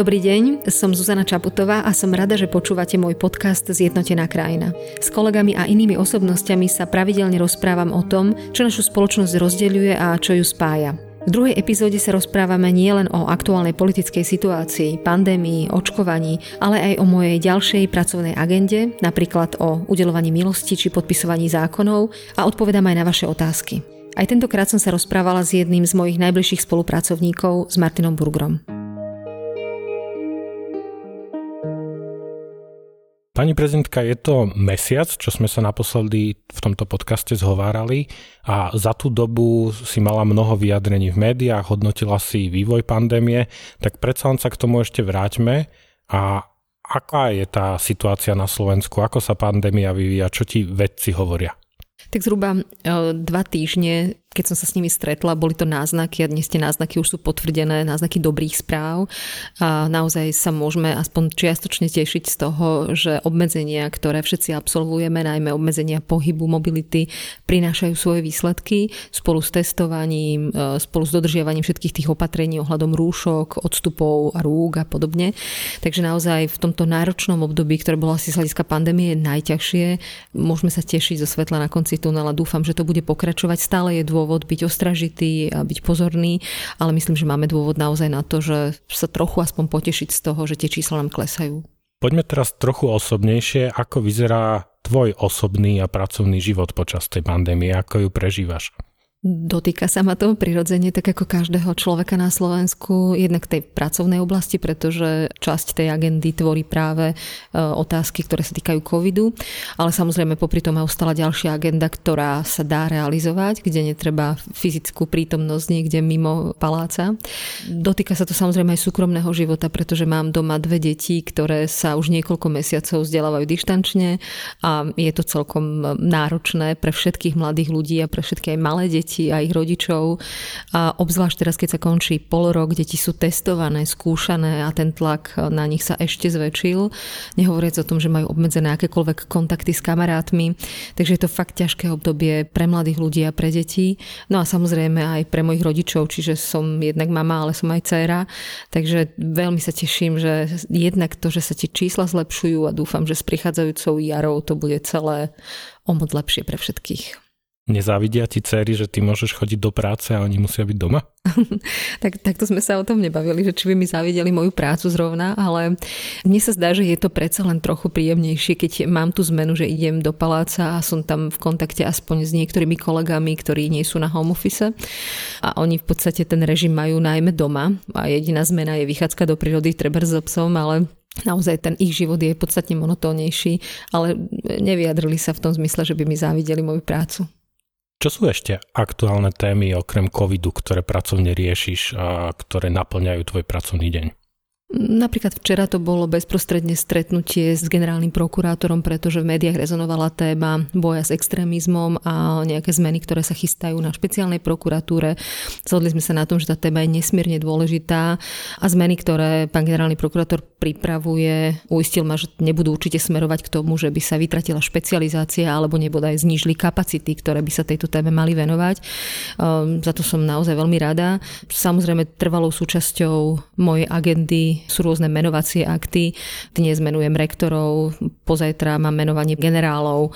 Dobrý deň, som Zuzana Čaputová a som rada, že počúvate môj podcast Zjednotená krajina. S kolegami a inými osobnostiami sa pravidelne rozprávam o tom, čo našu spoločnosť rozdeľuje a čo ju spája. V druhej epizóde sa rozprávame nielen o aktuálnej politickej situácii, pandémii, očkovaní, ale aj o mojej ďalšej pracovnej agende, napríklad o udelovaní milosti či podpisovaní zákonov a odpovedám aj na vaše otázky. Aj tentokrát som sa rozprávala s jedným z mojich najbližších spolupracovníkov, s Martinom Burgrom. Pani prezidentka, je to mesiac, čo sme sa naposledy v tomto podcaste zhovárali a za tú dobu si mala mnoho vyjadrení v médiách, hodnotila si vývoj pandémie, tak predsa len sa k tomu ešte vráťme. A aká je tá situácia na Slovensku, ako sa pandémia vyvíja, čo ti vedci hovoria? Tak zhruba e, dva týždne keď som sa s nimi stretla, boli to náznaky a dnes tie náznaky už sú potvrdené, náznaky dobrých správ a naozaj sa môžeme aspoň čiastočne tešiť z toho, že obmedzenia, ktoré všetci absolvujeme, najmä obmedzenia pohybu, mobility, prinášajú svoje výsledky spolu s testovaním, e, spolu s dodržiavaním všetkých tých opatrení ohľadom rúšok, odstupov a rúk a podobne. Takže naozaj v tomto náročnom období, ktoré bolo asi z hľadiska pandémie najťažšie, môžeme sa tešiť zo svetla na konci tunela. Dúfam, že to bude pokračovať. Stále je dôvod dôvod byť ostražitý a byť pozorný, ale myslím, že máme dôvod naozaj na to, že sa trochu aspoň potešiť z toho, že tie čísla nám klesajú. Poďme teraz trochu osobnejšie, ako vyzerá tvoj osobný a pracovný život počas tej pandémie, ako ju prežívaš? Dotýka sa ma to prirodzene, tak ako každého človeka na Slovensku, jednak tej pracovnej oblasti, pretože časť tej agendy tvorí práve e, otázky, ktoré sa týkajú covidu, ale samozrejme popri tom ostala ďalšia agenda, ktorá sa dá realizovať, kde netreba fyzickú prítomnosť niekde mimo paláca. Dotýka sa to samozrejme aj súkromného života, pretože mám doma dve deti, ktoré sa už niekoľko mesiacov vzdelávajú dištančne a je to celkom náročné pre všetkých mladých ľudí a pre všetky aj malé deti detí a ich rodičov. A obzvlášť teraz, keď sa končí pol rok, deti sú testované, skúšané a ten tlak na nich sa ešte zväčšil. Nehovoriac o tom, že majú obmedzené akékoľvek kontakty s kamarátmi. Takže je to fakt ťažké obdobie pre mladých ľudí a pre deti. No a samozrejme aj pre mojich rodičov, čiže som jednak mama, ale som aj dcéra. Takže veľmi sa teším, že jednak to, že sa tie čísla zlepšujú a dúfam, že s prichádzajúcou jarou to bude celé o moc lepšie pre všetkých. Nezávidia ti céry, že ty môžeš chodiť do práce a oni musia byť doma? tak, takto sme sa o tom nebavili, že či by mi závideli moju prácu zrovna, ale mne sa zdá, že je to predsa len trochu príjemnejšie, keď mám tú zmenu, že idem do paláca a som tam v kontakte aspoň s niektorými kolegami, ktorí nie sú na home office a oni v podstate ten režim majú najmä doma a jediná zmena je vychádzka do prírody, treba s obsom, ale naozaj ten ich život je podstatne monotónejší, ale nevyjadrili sa v tom zmysle, že by mi závideli moju prácu. Čo sú ešte aktuálne témy okrem covidu, ktoré pracovne riešiš a ktoré naplňajú tvoj pracovný deň? Napríklad včera to bolo bezprostredne stretnutie s generálnym prokurátorom, pretože v médiách rezonovala téma boja s extrémizmom a nejaké zmeny, ktoré sa chystajú na špeciálnej prokuratúre. Zhodli sme sa na tom, že tá téma je nesmierne dôležitá a zmeny, ktoré pán generálny prokurátor pripravuje, uistil ma, že nebudú určite smerovať k tomu, že by sa vytratila špecializácia alebo nebodaj znížili kapacity, ktoré by sa tejto téme mali venovať. Um, za to som naozaj veľmi rada. Samozrejme trvalou súčasťou mojej agendy sú rôzne menovacie akty. Dnes menujem rektorov, pozajtra mám menovanie generálov,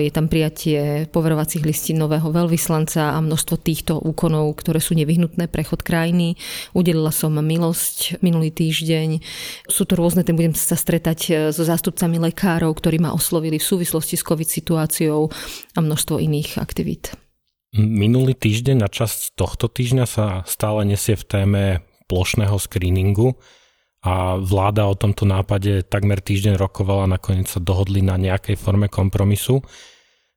je tam prijatie poverovacích listín nového veľvyslanca a množstvo týchto úkonov, ktoré sú nevyhnutné pre chod krajiny. Udelila som milosť minulý týždeň. Sú to rôzne, ten budem sa stretať e, so zástupcami lekárov, ktorí ma oslovili v súvislosti s COVID situáciou a množstvo iných aktivít. Minulý týždeň na časť tohto týždňa sa stále nesie v téme plošného screeningu a vláda o tomto nápade takmer týždeň rokovala, nakoniec sa dohodli na nejakej forme kompromisu.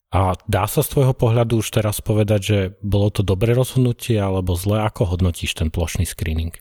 A dá sa z tvojho pohľadu už teraz povedať, že bolo to dobré rozhodnutie alebo zle? Ako hodnotíš ten plošný screening?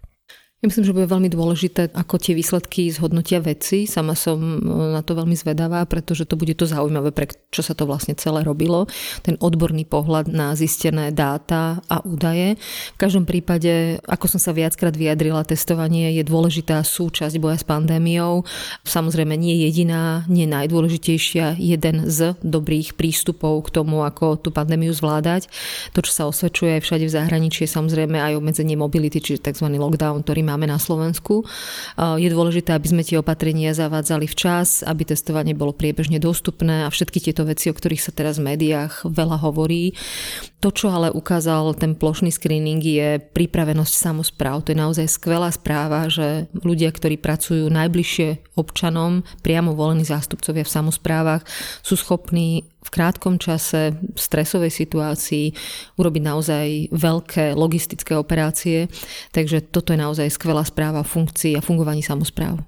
Ja myslím, že bude veľmi dôležité, ako tie výsledky zhodnotia veci. Sama som e, na to veľmi zvedavá, pretože to bude to zaujímavé, pre čo sa to vlastne celé robilo. Ten odborný pohľad na zistené dáta a údaje. V každom prípade, ako som sa viackrát vyjadrila, testovanie je dôležitá súčasť boja s pandémiou. Samozrejme nie jediná, nie najdôležitejšia, jeden z dobrých prístupov k tomu, ako tú pandémiu zvládať. To, čo sa osvedčuje aj všade v zahraničí, je samozrejme aj obmedzenie mobility, čiže tzv. lockdown, ktorý má máme na Slovensku. Je dôležité, aby sme tie opatrenia zavádzali včas, aby testovanie bolo priebežne dostupné a všetky tieto veci, o ktorých sa teraz v médiách veľa hovorí. To, čo ale ukázal ten plošný screening, je pripravenosť samozpráv. To je naozaj skvelá správa, že ľudia, ktorí pracujú najbližšie občanom, priamo volení zástupcovia v samozprávach, sú schopní v krátkom čase, v stresovej situácii urobiť naozaj veľké logistické operácie. Takže toto je naozaj skvelá správa funkcií a fungovaní samozpráv.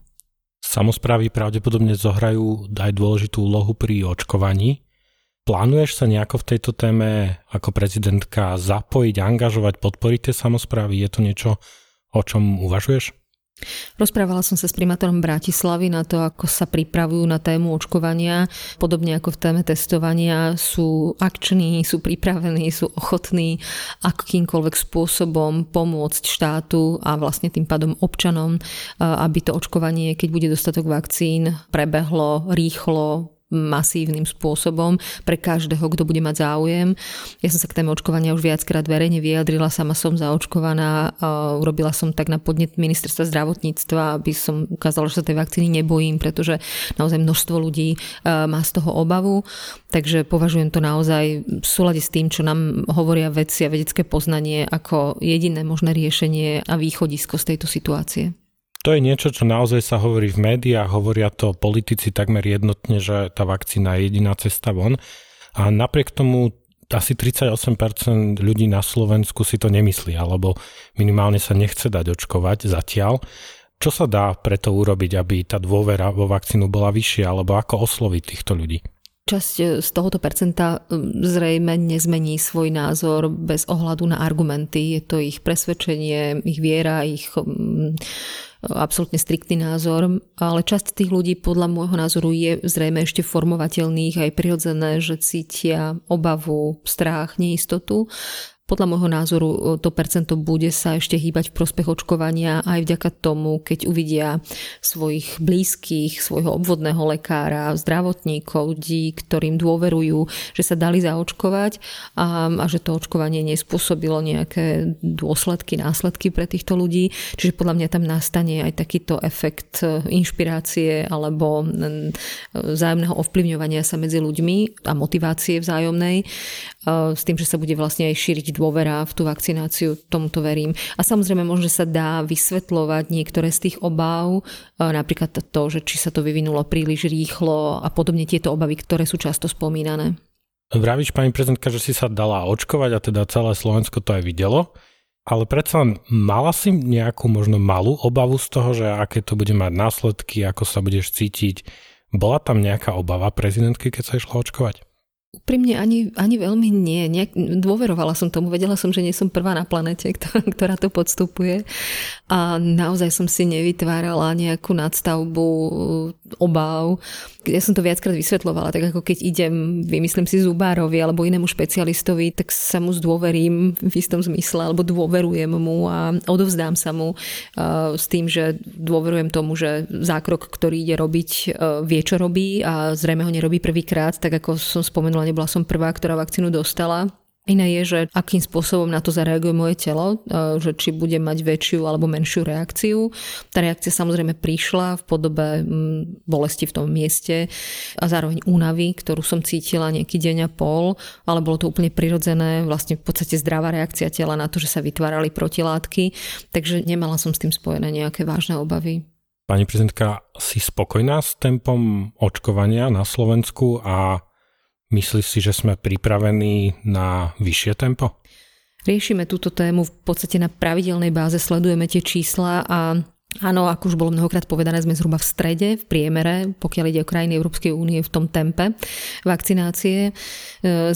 Samozprávy pravdepodobne zohrajú aj dôležitú úlohu pri očkovaní. Plánuješ sa nejako v tejto téme ako prezidentka zapojiť, angažovať, podporiť tie samozprávy? Je to niečo, o čom uvažuješ? Rozprávala som sa s primátorom Bratislavy na to, ako sa pripravujú na tému očkovania. Podobne ako v téme testovania sú akční, sú pripravení, sú ochotní akýmkoľvek spôsobom pomôcť štátu a vlastne tým pádom občanom, aby to očkovanie, keď bude dostatok vakcín, prebehlo rýchlo, masívnym spôsobom pre každého, kto bude mať záujem. Ja som sa k téme očkovania už viackrát verejne vyjadrila, sama som zaočkovaná, urobila som tak na podnet ministerstva zdravotníctva, aby som ukázala, že sa tej vakcíny nebojím, pretože naozaj množstvo ľudí má z toho obavu, takže považujem to naozaj v súlade s tým, čo nám hovoria vedci a vedecké poznanie ako jediné možné riešenie a východisko z tejto situácie. To je niečo, čo naozaj sa hovorí v médiách, hovoria to politici takmer jednotne, že tá vakcína je jediná cesta von. A napriek tomu asi 38% ľudí na Slovensku si to nemyslí, alebo minimálne sa nechce dať očkovať zatiaľ. Čo sa dá preto urobiť, aby tá dôvera vo vakcínu bola vyššia, alebo ako osloviť týchto ľudí? Časť e, z tohoto percenta e, zrejme nezmení svoj názor bez ohľadu na argumenty. Je to ich presvedčenie, ich viera, ich absolútne striktný názor, ale časť tých ľudí podľa môjho názoru je zrejme ešte formovateľných aj prirodzené, že cítia obavu, strach, neistotu podľa môjho názoru e, to percento bude sa ešte hýbať v prospech očkovania aj vďaka tomu, keď uvidia svojich blízkych, svojho obvodného lekára, zdravotníkov, ľudí, ktorým dôverujú, že sa dali zaočkovať a, a že to očkovanie nespôsobilo nejaké dôsledky, následky pre týchto ľudí. Čiže podľa mňa tam nastane aj takýto efekt e, inšpirácie alebo vzájomného ovplyvňovania sa medzi ľuďmi a motivácie vzájomnej e, s tým, že sa bude vlastne aj šíriť dôvera v tú vakcináciu, tomuto verím. A samozrejme možno sa dá vysvetľovať niektoré z tých obáv, e, napríklad to, že či sa to vyvinulo príliš rýchlo a podobne tieto obavy, ktoré sú často spomínané. Vravíš, pani prezidentka, že si sa dala očkovať a teda celé Slovensko to aj videlo, ale predsa mala si nejakú možno malú obavu z toho, že aké to bude mať následky, ako sa budeš cítiť. Bola tam nejaká obava prezidentky, keď sa išla očkovať? Úprimne ani, ani veľmi nie. Nejak, dôverovala som tomu, vedela som, že nie som prvá na planete, ktorá, to podstupuje a naozaj som si nevytvárala nejakú nadstavbu obáv. Ja som to viackrát vysvetlovala, tak ako keď idem, vymyslím si zubárovi alebo inému špecialistovi, tak sa mu zdôverím v istom zmysle alebo dôverujem mu a odovzdám sa mu uh, s tým, že dôverujem tomu, že zákrok, ktorý ide robiť, uh, vie, čo robí a zrejme ho nerobí prvýkrát, tak ako som spomenula spomenula, nebola som prvá, ktorá vakcínu dostala. Iné je, že akým spôsobom na to zareaguje moje telo, e, že či bude mať väčšiu alebo menšiu reakciu. Tá reakcia samozrejme prišla v podobe mm, bolesti v tom mieste a zároveň únavy, ktorú som cítila nejaký deň a pol, ale bolo to úplne prirodzené, vlastne v podstate zdravá reakcia tela na to, že sa vytvárali protilátky, takže nemala som s tým spojené nejaké vážne obavy. Pani prezidentka, si spokojná s tempom očkovania na Slovensku a Myslíš si, že sme pripravení na vyššie tempo? Riešime túto tému v podstate na pravidelnej báze, sledujeme tie čísla a Áno, ako už bolo mnohokrát povedané, sme zhruba v strede, v priemere, pokiaľ ide o krajiny Európskej únie v tom tempe vakcinácie. E,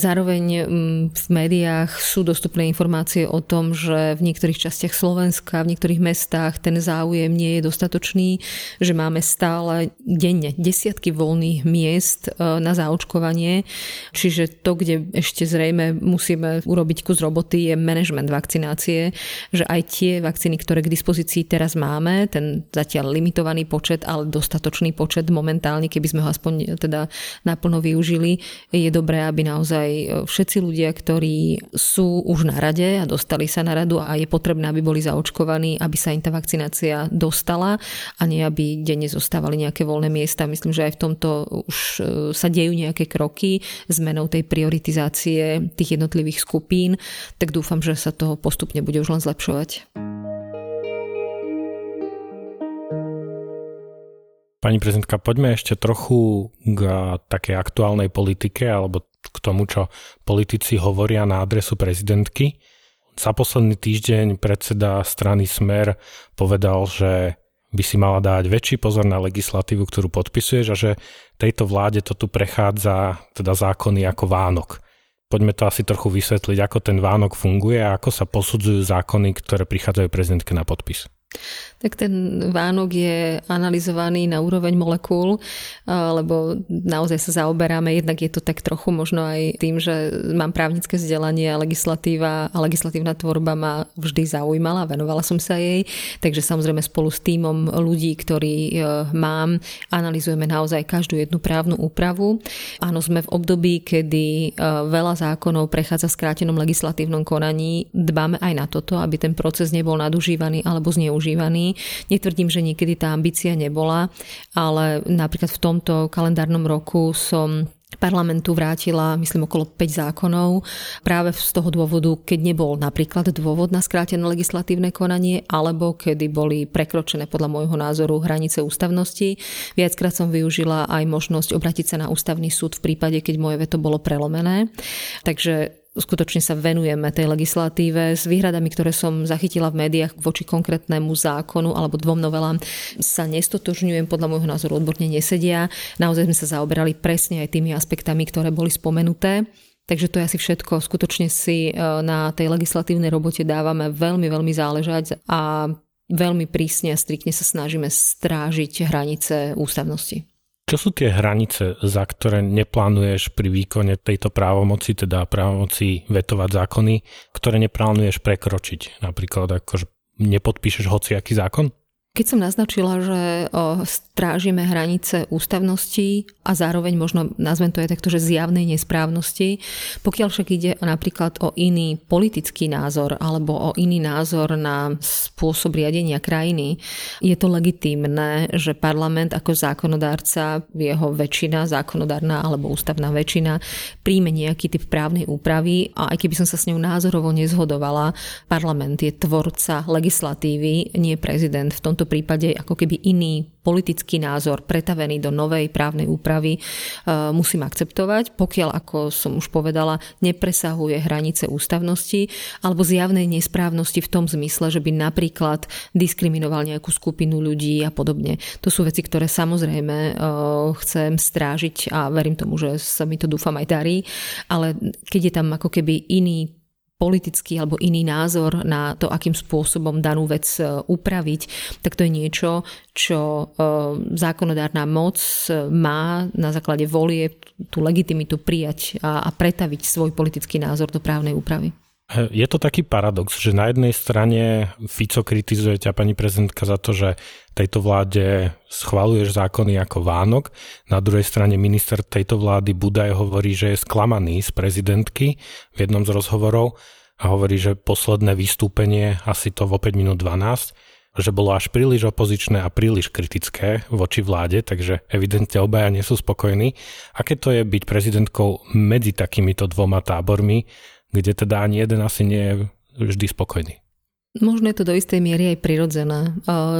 zároveň v médiách sú dostupné informácie o tom, že v niektorých častiach Slovenska, v niektorých mestách ten záujem nie je dostatočný, že máme stále denne desiatky voľných miest e, na zaočkovanie. Čiže to, kde ešte zrejme musíme urobiť kus roboty, je management vakcinácie, že aj tie vakcíny, ktoré k dispozícii teraz máme, ten zatiaľ limitovaný počet, ale dostatočný počet momentálne, keby sme ho aspoň teda naplno využili, je dobré, aby naozaj všetci ľudia, ktorí sú už na rade a dostali sa na radu a je potrebné, aby boli zaočkovaní, aby sa im tá vakcinácia dostala a nie aby denne zostávali nejaké voľné miesta. Myslím, že aj v tomto už e, sa dejú nejaké kroky zmenou tej prioritizácie tých jednotlivých skupín, tak dúfam, že sa to postupne bude už len zlepšovať. Pani prezidentka, poďme ešte trochu k takej aktuálnej politike alebo k tomu, čo politici hovoria na adresu prezidentky. Za posledný týždeň predseda strany Smer povedal, že by si mala dať väčší pozor na legislatívu, ktorú podpisuješ a že tejto vláde to tu prechádza teda zákony ako Vánok. Poďme to asi trochu vysvetliť, ako ten Vánok funguje a ako sa posudzujú zákony, ktoré prichádzajú prezidentke na podpis. Tak ten Vánok je analyzovaný na úroveň molekúl, lebo naozaj sa zaoberáme, jednak je to tak trochu možno aj tým, že mám právnické vzdelanie a legislatíva a legislatívna tvorba ma vždy zaujímala, venovala som sa jej, takže samozrejme spolu s týmom ľudí, ktorí e, mám, analizujeme naozaj každú jednu právnu úpravu. Áno, sme v období, kedy e, veľa zákonov prechádza v skrátenom legislatívnom konaní, dbáme aj na toto, aby ten proces nebol nadužívaný alebo zneužívaný Netvrdím, že niekedy tá ambícia nebola, ale napríklad v tomto kalendárnom roku som parlamentu vrátila, myslím, okolo 5 zákonov práve z toho dôvodu, keď nebol napríklad dôvod na skrátené legislatívne konanie, alebo kedy boli prekročené podľa môjho názoru hranice ústavnosti. Viackrát som využila aj možnosť obratiť sa na ústavný súd v prípade, keď moje veto bolo prelomené. Takže skutočne sa venujeme tej legislatíve s výhradami, ktoré som zachytila v médiách voči konkrétnemu zákonu alebo dvom novelám sa nestotožňujem, podľa môjho názoru odborne nesedia. Naozaj sme sa zaoberali presne aj tými aspektami, ktoré boli spomenuté. Takže to je asi všetko. Skutočne si e, na tej legislatívnej robote dávame veľmi, veľmi záležať a veľmi prísne a striktne sa snažíme strážiť hranice ústavnosti. Čo sú tie hranice, za ktoré neplánuješ pri výkone tejto právomoci, teda právomoci vetovať zákony, ktoré neplánuješ prekročiť? Napríklad akože nepodpíšeš hociaký zákon? Keď som naznačila, že strážime hranice ústavnosti a zároveň možno nazvem to aj takto, že zjavnej nesprávnosti, pokiaľ však ide napríklad o iný politický názor alebo o iný názor na spôsob riadenia krajiny, je to legitímne, že parlament ako zákonodárca, jeho väčšina, zákonodárna alebo ústavná väčšina, príjme nejaký typ právnej úpravy a aj keby som sa s ňou názorovo nezhodovala, parlament je tvorca legislatívy, nie prezident. V tomto tomto prípade ako keby iný politický názor pretavený do novej právnej úpravy e, musím akceptovať, pokiaľ, ako som už povedala, nepresahuje hranice ústavnosti alebo zjavnej nesprávnosti v tom zmysle, že by napríklad diskriminoval nejakú skupinu ľudí a podobne. To sú veci, ktoré samozrejme e, chcem strážiť a verím tomu, že sa mi to dúfam aj darí, ale keď je tam ako keby iný politický alebo iný názor na to, akým spôsobom danú vec e, upraviť, tak to je niečo, čo e, zákonodárna moc e, má na základe volie tú legitimitu prijať a, a pretaviť svoj politický názor do právnej úpravy. Je to taký paradox, že na jednej strane Fico kritizuje ťa pani prezidentka za to, že tejto vláde schvaluješ zákony ako Vánok, na druhej strane minister tejto vlády Budaj hovorí, že je sklamaný z prezidentky v jednom z rozhovorov a hovorí, že posledné vystúpenie, asi to v 5 minút 12, že bolo až príliš opozičné a príliš kritické voči vláde, takže evidentne obaja nie sú spokojní. Aké to je byť prezidentkou medzi takýmito dvoma tábormi, kde teda ani jeden asi nie je vždy spokojný. Možno je to do istej miery aj prirodzené.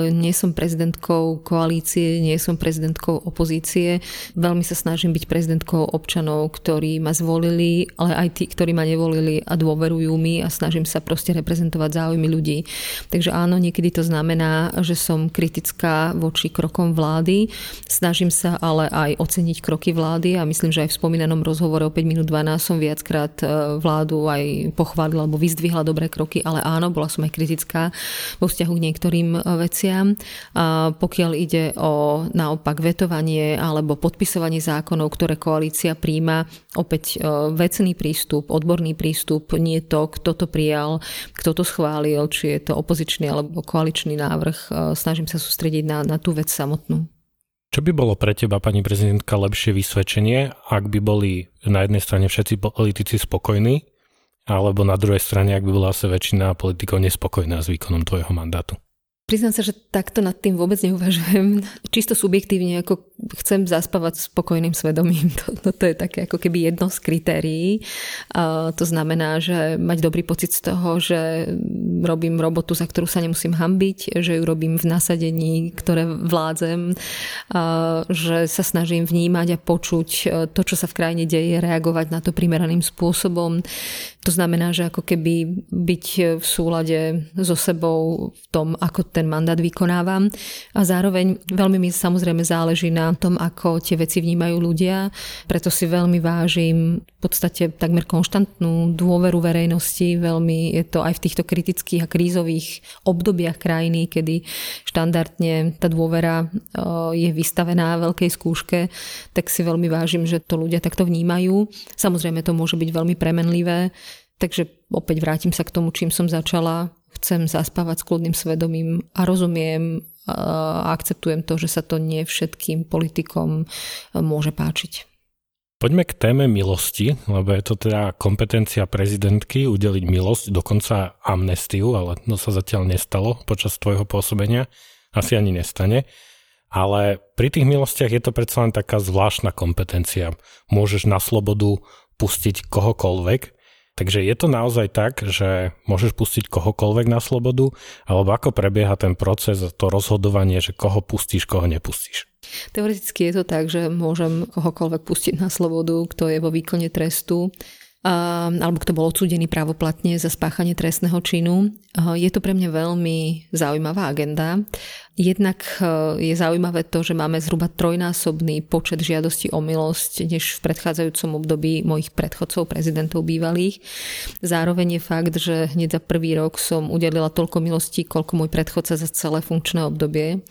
Nie som prezidentkou koalície, nie som prezidentkou opozície. Veľmi sa snažím byť prezidentkou občanov, ktorí ma zvolili, ale aj tí, ktorí ma nevolili a dôverujú mi a snažím sa proste reprezentovať záujmy ľudí. Takže áno, niekedy to znamená, že som kritická voči krokom vlády. Snažím sa ale aj oceniť kroky vlády a myslím, že aj v spomínanom rozhovore o 5 minút 12 som viackrát e, vládu aj pochválila alebo vyzdvihla dobré kroky, ale áno, bola som aj kritická vo vzťahu k niektorým veciam. A pokiaľ ide o naopak vetovanie alebo podpisovanie zákonov, ktoré koalícia príjma, opäť vecný prístup, odborný prístup, nie to, kto to prijal, kto to schválil, či je to opozičný alebo koaličný návrh. Snažím sa sústrediť na, na tú vec samotnú. Čo by bolo pre teba, pani prezidentka, lepšie vysvedčenie, ak by boli na jednej strane všetci politici spokojní, alebo na druhej strane, ak by bola asi väčšina politikov nespokojná s výkonom tvojho mandátu? Priznám sa, že takto nad tým vôbec neuvažujem. Čisto subjektívne, ako chcem zaspávať spokojným svedomím. To, to, to je také ako keby jedno z kritérií. A to znamená, že mať dobrý pocit z toho, že robím robotu, za ktorú sa nemusím hambiť, že ju robím v nasadení, ktoré vládzem, a že sa snažím vnímať a počuť to, čo sa v krajine deje, reagovať na to primeraným spôsobom. To znamená, že ako keby byť v súlade so sebou v tom, ako ten mandát vykonávam. A zároveň veľmi mi samozrejme záleží na tom, ako tie veci vnímajú ľudia. Preto si veľmi vážim v podstate takmer konštantnú dôveru verejnosti. Veľmi je to aj v týchto kritických a krízových obdobiach krajiny, kedy štandardne tá dôvera je vystavená veľkej skúške, tak si veľmi vážim, že to ľudia takto vnímajú. Samozrejme to môže byť veľmi premenlivé, Takže opäť vrátim sa k tomu, čím som začala. Chcem zaspávať s kľudným svedomím a rozumiem a akceptujem to, že sa to nie všetkým politikom môže páčiť. Poďme k téme milosti, lebo je to teda kompetencia prezidentky udeliť milosť, dokonca amnestiu, ale to sa zatiaľ nestalo počas tvojho pôsobenia, asi ani nestane. Ale pri tých milostiach je to predsa len taká zvláštna kompetencia. Môžeš na slobodu pustiť kohokoľvek, Takže je to naozaj tak, že môžeš pustiť kohokoľvek na slobodu, alebo ako prebieha ten proces, to rozhodovanie, že koho pustíš, koho nepustíš? Teoreticky je to tak, že môžem kohokoľvek pustiť na slobodu, kto je vo výkone trestu alebo kto bol odsúdený právoplatne za spáchanie trestného činu. Je to pre mňa veľmi zaujímavá agenda. Jednak je zaujímavé to, že máme zhruba trojnásobný počet žiadostí o milosť než v predchádzajúcom období mojich predchodcov, prezidentov bývalých. Zároveň je fakt, že hneď za prvý rok som udelila toľko milostí, koľko môj predchodca za celé funkčné obdobie.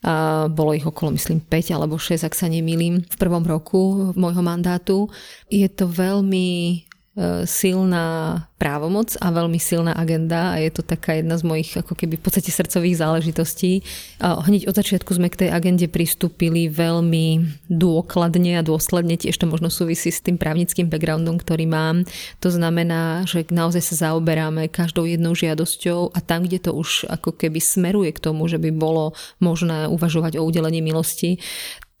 A bolo ich okolo, myslím, 5 alebo 6, ak sa nemýlim, v prvom roku môjho mandátu. Je to veľmi silná právomoc a veľmi silná agenda a je to taká jedna z mojich ako keby v podstate srdcových záležitostí. Hneď od začiatku sme k tej agende pristúpili veľmi dôkladne a dôsledne, tiež to možno súvisí s tým právnickým backgroundom, ktorý mám. To znamená, že naozaj sa zaoberáme každou jednou žiadosťou a tam, kde to už ako keby smeruje k tomu, že by bolo možné uvažovať o udelení milosti,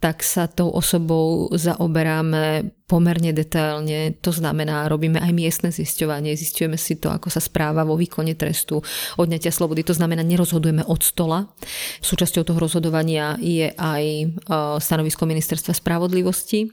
tak sa tou osobou zaoberáme pomerne detailne. To znamená, robíme aj miestne zisťovanie, zistujeme si to, ako sa správa vo výkone trestu odňatia slobody. To znamená, nerozhodujeme od stola. Súčasťou toho rozhodovania je aj e, stanovisko ministerstva spravodlivosti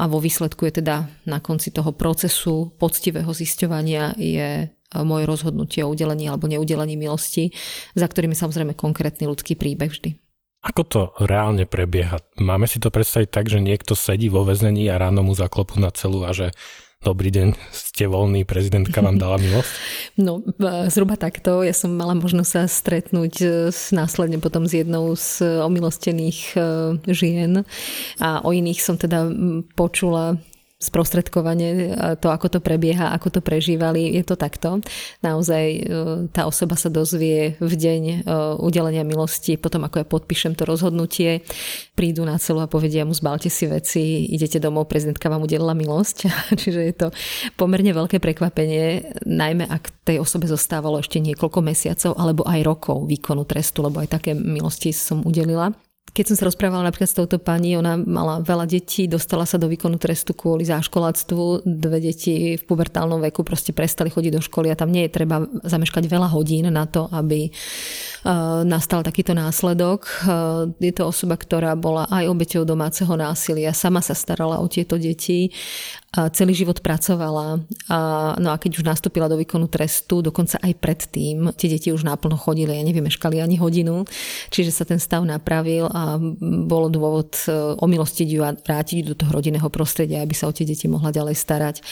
a vo výsledku je teda na konci toho procesu poctivého zisťovania je e, moje rozhodnutie o udelení alebo neudelení milosti, za ktorými samozrejme konkrétny ľudský príbeh vždy. Ako to reálne prebieha? Máme si to predstaviť tak, že niekto sedí vo väzení a ráno mu zaklopú na celú a že Dobrý deň, ste voľný, prezidentka vám dala milosť? No, zhruba takto. Ja som mala možnosť sa stretnúť e, s, následne potom s jednou z omilostených e, žien a o iných som teda počula sprostredkovanie, to, ako to prebieha, ako to prežívali, je to takto. Naozaj e, tá osoba sa dozvie v deň e, udelenia milosti, potom ako ja podpíšem to rozhodnutie, prídu na celu a povedia mu zbalte si veci, idete domov, prezidentka vám udelila milosť. Čiže je to pomerne veľké prekvapenie, najmä ak tej osobe zostávalo ešte niekoľko mesiacov alebo aj rokov výkonu trestu, lebo aj také milosti som udelila. Keď som sa rozprávala napríklad s touto pani, ona mala veľa detí, dostala sa do výkonu trestu kvôli záškoláctvu. Dve deti v pubertálnom veku proste prestali chodiť do školy a tam nie je treba zameškať veľa hodín na to, aby uh, nastal takýto následok. Uh, je to osoba, ktorá bola aj obeťou domáceho násilia, sama sa starala o tieto deti celý život pracovala. A, no a keď už nastúpila do výkonu trestu, dokonca aj predtým, tie deti už náplno chodili, ja neviem, meškali ani hodinu, čiže sa ten stav napravil a bolo dôvod e, omilostiť ju a vrátiť do toho rodinného prostredia, aby sa o tie deti mohla ďalej starať. E,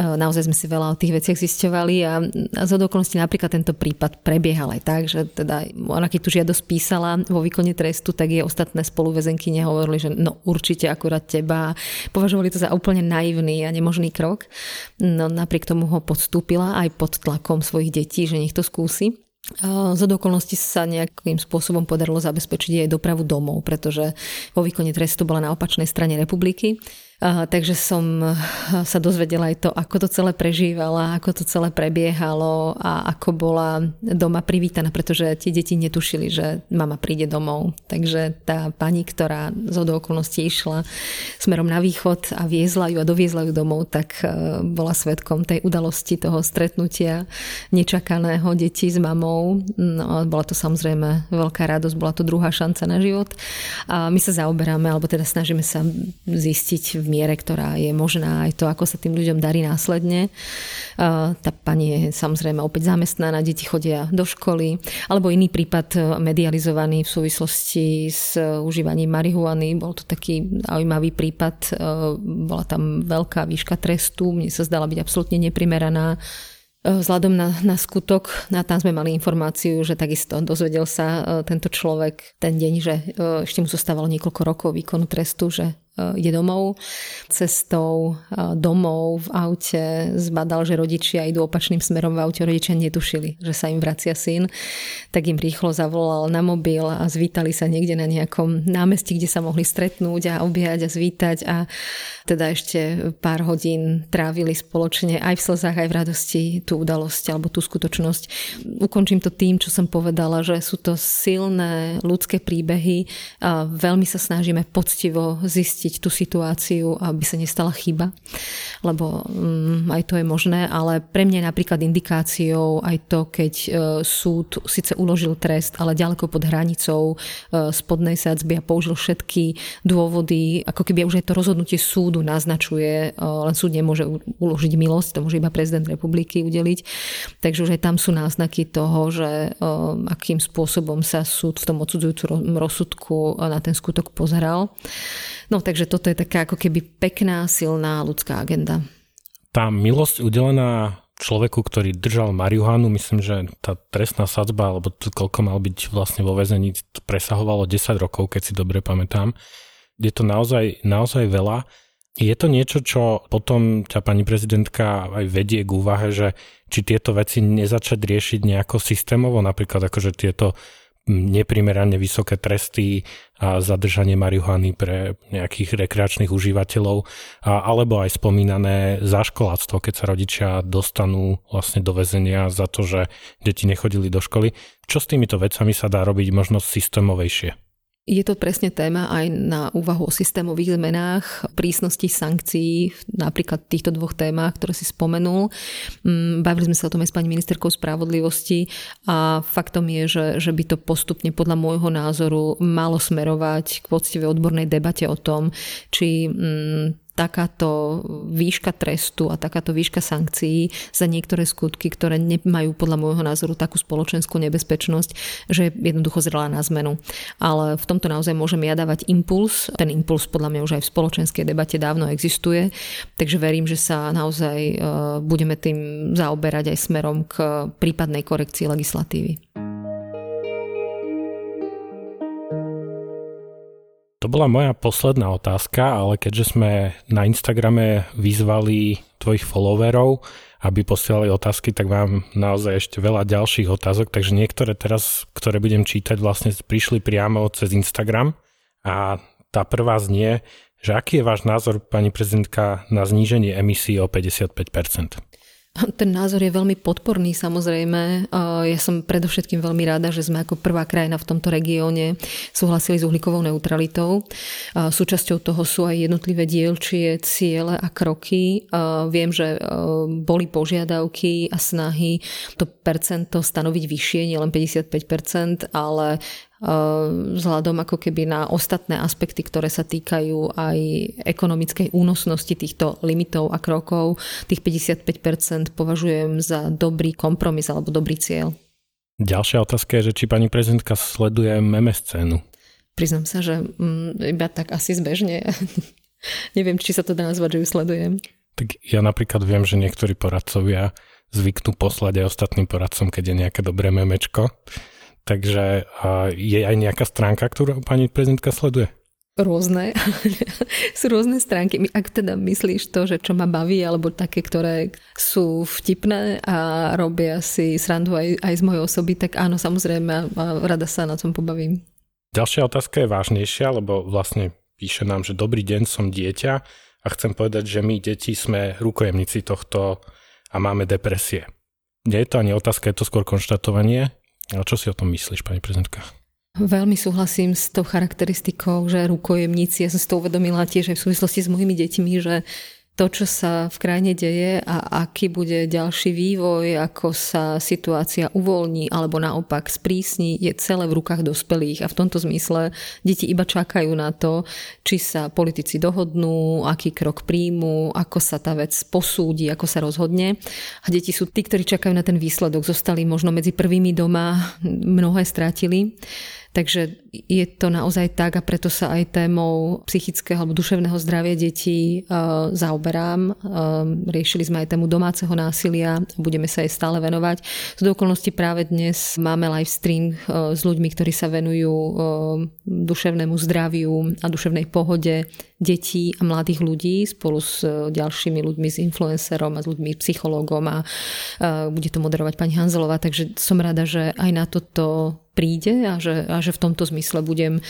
naozaj sme si veľa o tých veciach zisťovali a, a za okolností napríklad tento prípad prebiehal aj tak, že teda ona keď tu žiadosť písala vo výkone trestu, tak jej ostatné spoluväzenky nehovorili, že no určite akurát teba. Považovali to za úplne naivný a nemožný krok. No napriek tomu ho podstúpila aj pod tlakom svojich detí, že nech to skúsi. Z okolností sa nejakým spôsobom podarilo zabezpečiť jej dopravu domov, pretože vo výkone trestu bola na opačnej strane republiky takže som sa dozvedela aj to, ako to celé prežívala, ako to celé prebiehalo a ako bola doma privítaná, pretože tie deti netušili, že mama príde domov. Takže tá pani, ktorá z okolností išla smerom na východ a viezla ju a doviezla ju domov, tak e, bola svetkom tej udalosti, toho stretnutia nečakaného detí s mamou. No, bola to samozrejme veľká radosť, bola to druhá šanca na život. A my sa zaoberáme, alebo teda snažíme sa zistiť v miere, ktorá je možná, aj to, ako sa tým ľuďom darí následne. Tá pani je samozrejme opäť zamestnaná, deti chodia do školy, alebo iný prípad medializovaný v súvislosti s užívaním marihuany. Bol to taký zaujímavý prípad, bola tam veľká výška trestu, mne sa zdala byť absolútne neprimeraná vzhľadom na, na skutok. A tam sme mali informáciu, že takisto dozvedel sa tento človek ten deň, že ešte mu zostávalo niekoľko rokov výkonu trestu, že ide domov. Cestou eh, domov v aute zbadal, že rodičia idú opačným smerom v aute. Rodičia netušili, že sa im vracia syn. Tak im rýchlo zavolal na mobil a zvítali sa niekde na nejakom námestí, kde sa mohli stretnúť a objať a zvítať a teda ešte pár hodín trávili spoločne aj v slzách, aj v radosti tú udalosť alebo tú skutočnosť. Ukončím to tým, čo som povedala, že sú to silné ľudské príbehy a veľmi sa snažíme poctivo zistiť zistiť tú situáciu, aby sa nestala chyba, lebo um, aj to je možné, ale pre mňa je napríklad indikáciou aj to, keď uh, súd síce uložil trest, ale ďaleko pod hranicou uh, spodnej sadzby a použil všetky dôvody, ako keby už aj to rozhodnutie súdu naznačuje, uh, len súd nemôže uložiť milosť, to môže iba prezident republiky udeliť, takže už aj tam sú náznaky toho, že uh, akým spôsobom sa súd v tom odsudzujúcom rozsudku na ten skutok pozeral. No takže toto je taká ako keby pekná, silná ľudská agenda. Tá milosť udelená človeku, ktorý držal marihuanu, myslím, že tá trestná sadzba, alebo to, koľko mal byť vlastne vo väzení, presahovalo 10 rokov, keď si dobre pamätám. Je to naozaj, naozaj veľa. Je to niečo, čo potom ťa pani prezidentka aj vedie k úvahe, že či tieto veci nezačať riešiť nejako systémovo, napríklad akože tieto neprimerane vysoké tresty a zadržanie marihuany pre nejakých rekreačných užívateľov, a, alebo aj spomínané zaškoláctvo, keď sa rodičia dostanú vlastne do väzenia za to, že deti nechodili do školy. Čo s týmito vecami sa dá robiť možno systémovejšie? Je to presne téma aj na úvahu o systémových zmenách, prísnosti sankcií, napríklad týchto dvoch témach, ktoré si spomenul. Mm, bavili sme sa o tom aj s pani ministerkou spravodlivosti a faktom je, že, že by to postupne podľa môjho názoru malo smerovať k poctivej odbornej debate o tom, či mm, takáto výška trestu a takáto výška sankcií za niektoré skutky, ktoré nemajú podľa môjho názoru takú spoločenskú nebezpečnosť, že je jednoducho zrela na zmenu. Ale v tomto naozaj môžem ja dávať impuls. Ten impuls podľa mňa už aj v spoločenskej debate dávno existuje, takže verím, že sa naozaj e, budeme tým zaoberať aj smerom k prípadnej korekcii legislatívy. To bola moja posledná otázka, ale keďže sme na Instagrame vyzvali tvojich followerov, aby posielali otázky, tak mám naozaj ešte veľa ďalších otázok, takže niektoré teraz, ktoré budem čítať, vlastne prišli priamo cez Instagram a tá prvá znie, že aký je váš názor, pani prezidentka, na zníženie emisí o 55%? Ten názor je veľmi podporný samozrejme. Ja som predovšetkým veľmi rada, že sme ako prvá krajina v tomto regióne súhlasili s uhlíkovou neutralitou. Súčasťou toho sú aj jednotlivé dielčie ciele a kroky. Viem, že boli požiadavky a snahy to percento stanoviť vyššie, nielen 55%, ale vzhľadom ako keby na ostatné aspekty, ktoré sa týkajú aj ekonomickej únosnosti týchto limitov a krokov. Tých 55% považujem za dobrý kompromis alebo dobrý cieľ. Ďalšia otázka je, že či pani prezidentka sleduje meme scénu. Priznám sa, že mm, iba tak asi zbežne. Neviem, či sa to dá nazvať, že ju sledujem. Tak ja napríklad viem, že niektorí poradcovia zvyknú poslať aj ostatným poradcom, keď je nejaké dobré memečko. Takže je aj nejaká stránka, ktorú pani prezidentka sleduje? Rôzne. sú rôzne stránky. Ak teda myslíš to, že čo ma baví, alebo také, ktoré sú vtipné a robia si srandu aj, aj z mojej osoby, tak áno, samozrejme, rada sa na tom pobavím. Ďalšia otázka je vážnejšia, lebo vlastne píše nám, že dobrý deň, som dieťa a chcem povedať, že my deti sme rukojemníci tohto a máme depresie. Nie je to ani otázka, je to skôr konštatovanie. A čo si o tom myslíš, pani prezidentka? Veľmi súhlasím s tou charakteristikou, že rukojemníci, ja som si to uvedomila tiež aj v súvislosti s mojimi deťmi, že to, čo sa v krajine deje a aký bude ďalší vývoj, ako sa situácia uvoľní alebo naopak sprísni, je celé v rukách dospelých. A v tomto zmysle deti iba čakajú na to, či sa politici dohodnú, aký krok príjmu, ako sa tá vec posúdi, ako sa rozhodne. A deti sú tí, ktorí čakajú na ten výsledok. Zostali možno medzi prvými doma, mnohé strátili. Takže je to naozaj tak a preto sa aj témou psychického alebo duševného zdravia detí uh, zaoberám. Uh, riešili sme aj tému domáceho násilia, budeme sa aj stále venovať. Z okolnosti práve dnes máme live stream uh, s ľuďmi, ktorí sa venujú duševnému zdraviu a duševnej pohode detí a mladých ľudí spolu s ďalšími ľuďmi, s influencerom a s ľuďmi, psychológom a bude to moderovať pani Hanzelová, takže som rada, že aj na toto príde a že, a že v tomto zmysle budem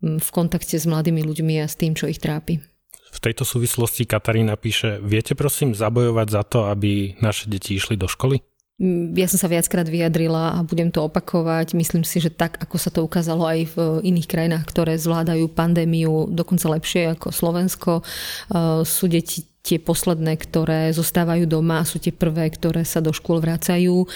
mm, v kontakte s mladými ľuďmi a s tým, čo ich trápi. V tejto súvislosti Katarína píše, viete prosím zabojovať za to, aby naše deti išli do školy? Mm, ja som sa viackrát vyjadrila a budem to opakovať. Myslím si, že tak, ako sa to ukázalo aj v iných krajinách, ktoré zvládajú pandémiu dokonca lepšie ako Slovensko, uh, sú deti tie posledné, ktoré zostávajú doma, sú tie prvé, ktoré sa do škôl vracajú.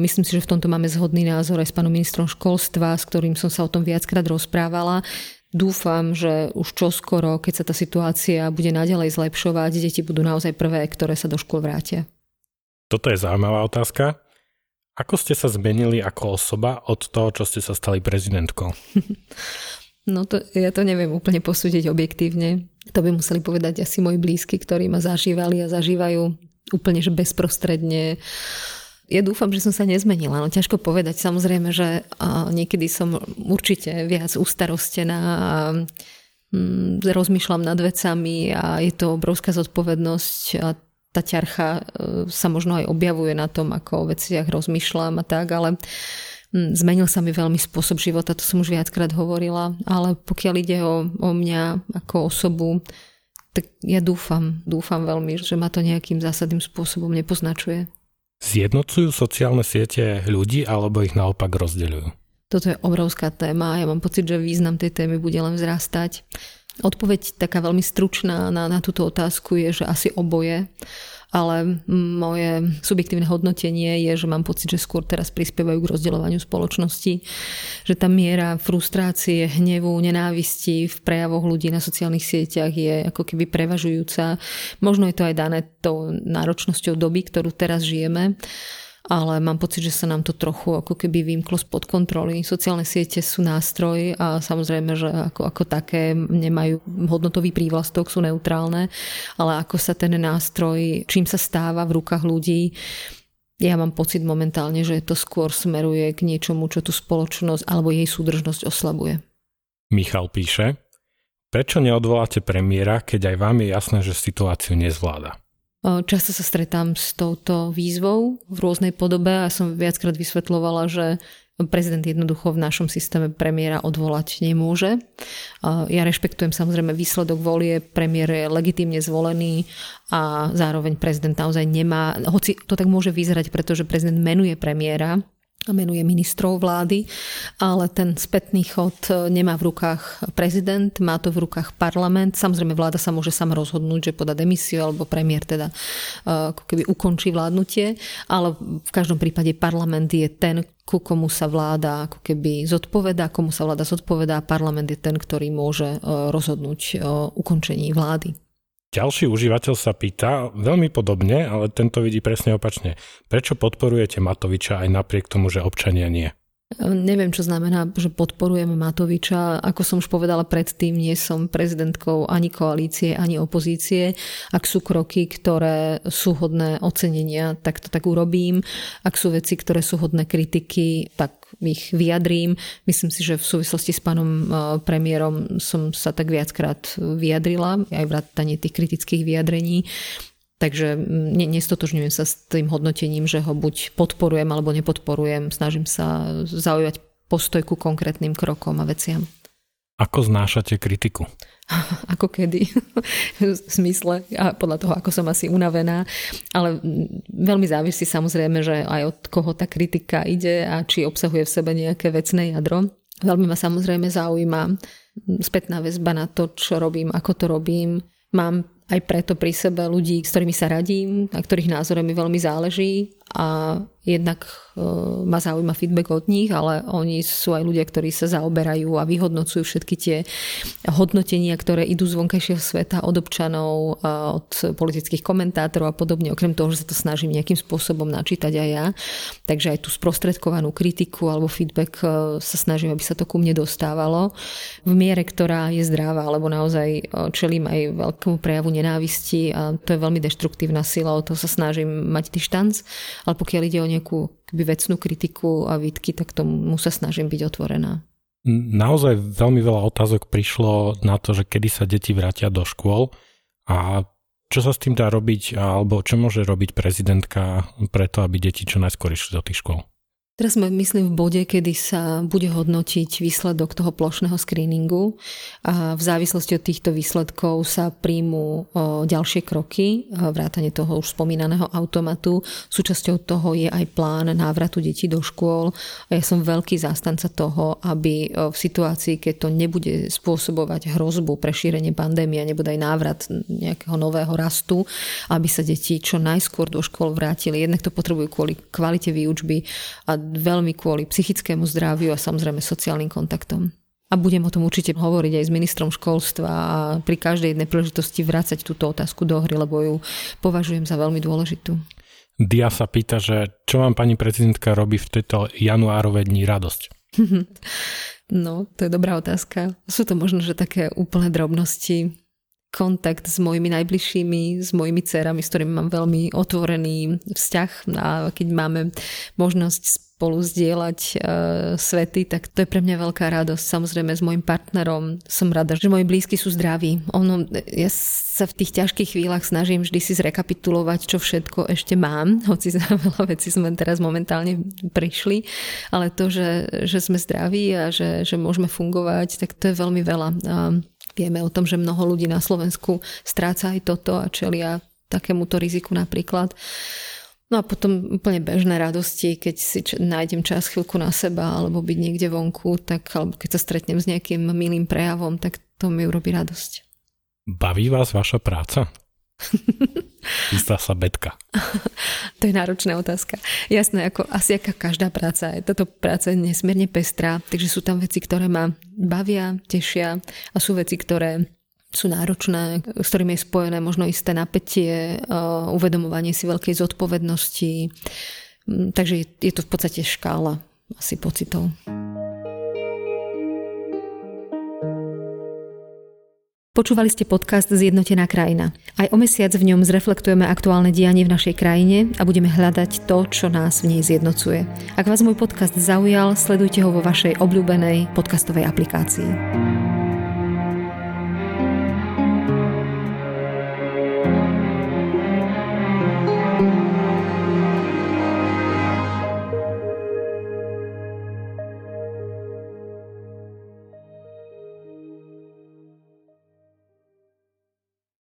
Myslím si, že v tomto máme zhodný názor aj s pánom ministrom školstva, s ktorým som sa o tom viackrát rozprávala. Dúfam, že už čoskoro, keď sa tá situácia bude naďalej zlepšovať, deti budú naozaj prvé, ktoré sa do škôl vrátia. Toto je zaujímavá otázka. Ako ste sa zmenili ako osoba od toho, čo ste sa stali prezidentkou? No to, ja to neviem úplne posúdiť objektívne. To by museli povedať asi moji blízky, ktorí ma zažívali a zažívajú úplne že bezprostredne. Ja dúfam, že som sa nezmenila. No ťažko povedať. Samozrejme, že niekedy som určite viac ustarostená a mm, rozmýšľam nad vecami a je to obrovská zodpovednosť a tá ťarcha e, sa možno aj objavuje na tom, ako o veciach rozmýšľam a tak, ale zmenil sa mi veľmi spôsob života, to som už viackrát hovorila, ale pokiaľ ide o, o mňa ako osobu, tak ja dúfam, dúfam veľmi, že ma to nejakým zásadným spôsobom nepoznačuje. Zjednocujú sociálne siete ľudí alebo ich naopak rozdeľujú? Toto je obrovská téma a ja mám pocit, že význam tej témy bude len vzrastať. Odpoveď taká veľmi stručná na, na túto otázku je, že asi oboje ale moje subjektívne hodnotenie je, že mám pocit, že skôr teraz prispievajú k rozdeľovaniu spoločnosti, že tá miera frustrácie, hnevu, nenávisti v prejavoch ľudí na sociálnych sieťach je ako keby prevažujúca. Možno je to aj dané tou náročnosťou doby, ktorú teraz žijeme ale mám pocit, že sa nám to trochu ako keby vymklo spod kontroly. Sociálne siete sú nástroj a samozrejme, že ako, ako také nemajú hodnotový prívlastok, sú neutrálne, ale ako sa ten nástroj, čím sa stáva v rukách ľudí, ja mám pocit momentálne, že to skôr smeruje k niečomu, čo tú spoločnosť alebo jej súdržnosť oslabuje. Michal píše, prečo neodvoláte premiéra, keď aj vám je jasné, že situáciu nezvláda? Často sa stretám s touto výzvou v rôznej podobe a som viackrát vysvetlovala, že prezident jednoducho v našom systéme premiéra odvolať nemôže. Ja rešpektujem samozrejme výsledok volie, premiér je legitímne zvolený a zároveň prezident naozaj nemá, hoci to tak môže vyzerať, pretože prezident menuje premiéra, menuje ministrov vlády, ale ten spätný chod e, nemá v rukách prezident, má to v rukách parlament. Samozrejme vláda sa môže sama rozhodnúť, že poda demisiu alebo premiér teda e, ako keby ukončí vládnutie, ale v každom prípade parlament je ten, ku komu sa vláda ako keby zodpovedá, komu sa vláda zodpovedá. Parlament je ten, ktorý môže e, rozhodnúť o ukončení vlády. Ďalší užívateľ sa pýta veľmi podobne, ale tento vidí presne opačne. Prečo podporujete Matoviča aj napriek tomu, že občania nie? Neviem, čo znamená, že podporujem Matoviča. Ako som už povedala predtým, nie som prezidentkou ani koalície, ani opozície. Ak sú kroky, ktoré sú hodné ocenenia, tak to tak urobím. Ak sú veci, ktoré sú hodné kritiky, tak ich vyjadrím. Myslím si, že v súvislosti s pánom e, premiérom som sa tak viackrát vyjadrila, aj vrátanie tých kritických vyjadrení. Takže ne, nestotožňujem sa s tým hodnotením, že ho buď podporujem alebo nepodporujem. Snažím sa zaujať postoj ku konkrétnym krokom a veciam. Ako znášate kritiku? ako kedy, v smysle a podľa toho, ako som asi unavená. Ale veľmi závisí samozrejme, že aj od koho tá kritika ide a či obsahuje v sebe nejaké vecné jadro. Veľmi ma samozrejme zaujíma spätná väzba na to, čo robím, ako to robím. Mám aj preto pri sebe ľudí, s ktorými sa radím a ktorých názore mi veľmi záleží a jednak ma zaujíma feedback od nich, ale oni sú aj ľudia, ktorí sa zaoberajú a vyhodnocujú všetky tie hodnotenia, ktoré idú z vonkajšieho sveta od občanov, od politických komentátorov a podobne, okrem toho, že sa to snažím nejakým spôsobom načítať aj ja. Takže aj tú sprostredkovanú kritiku alebo feedback e, sa snažím, aby sa to ku mne dostávalo v miere, ktorá je zdravá, alebo naozaj čelím aj veľkému prejavu nenávisti a to je veľmi deštruktívna sila, o to sa snažím mať dištanc ale pokiaľ ide o nejakú keby vecnú kritiku a výtky, tak tomu sa snažím byť otvorená. Naozaj veľmi veľa otázok prišlo na to, že kedy sa deti vrátia do škôl a čo sa s tým dá robiť, alebo čo môže robiť prezidentka preto, aby deti čo najskôr išli do tých škôl? Teraz sme, myslím, v bode, kedy sa bude hodnotiť výsledok toho plošného screeningu a v závislosti od týchto výsledkov sa príjmú ďalšie kroky, vrátane toho už spomínaného automatu. Súčasťou toho je aj plán návratu detí do škôl. Ja som veľký zástanca toho, aby v situácii, keď to nebude spôsobovať hrozbu pre šírenie pandémie nebude aj návrat nejakého nového rastu, aby sa deti čo najskôr do škôl vrátili. Jednak to potrebujú kvôli kvalite výučby a veľmi kvôli psychickému zdraviu a samozrejme sociálnym kontaktom. A budem o tom určite hovoriť aj s ministrom školstva a pri každej jednej príležitosti vrácať túto otázku do hry, lebo ju považujem za veľmi dôležitú. Dia sa pýta, že čo vám pani prezidentka robí v tejto januárovej dní radosť? No, to je dobrá otázka. Sú to možno, že také úplné drobnosti, kontakt s mojimi najbližšími, s mojimi dcerami, s ktorými mám veľmi otvorený vzťah a keď máme možnosť spolu zdieľať e, svety, tak to je pre mňa veľká radosť. Samozrejme s môjim partnerom som rada, že moji blízky sú zdraví. Ono, ja sa v tých ťažkých chvíľach snažím vždy si zrekapitulovať, čo všetko ešte mám, hoci za veľa vecí sme teraz momentálne prišli, ale to, že, že sme zdraví a že, že môžeme fungovať, tak to je veľmi veľa. A vieme o tom, že mnoho ľudí na Slovensku stráca aj toto a čelia takémuto riziku napríklad. No a potom úplne bežné radosti, keď si č- nájdem čas chvíľku na seba alebo byť niekde vonku, tak alebo keď sa stretnem s nejakým milým prejavom, tak to mi urobí radosť. Baví vás vaša práca? Istá sa betka. to je náročná otázka. Jasné, ako asi aká každá práca. Je táto práca je nesmierne pestrá, takže sú tam veci, ktoré ma bavia, tešia a sú veci, ktoré sú náročné, s ktorými je spojené možno isté napätie, uvedomovanie si veľkej zodpovednosti. Mm, takže je to v podstate škála asi pocitov. Počúvali ste podcast Zjednotená krajina. Aj o mesiac v ňom zreflektujeme aktuálne dianie v našej krajine a budeme hľadať to, čo nás v nej zjednocuje. Ak vás môj podcast zaujal, sledujte ho vo vašej obľúbenej podcastovej aplikácii.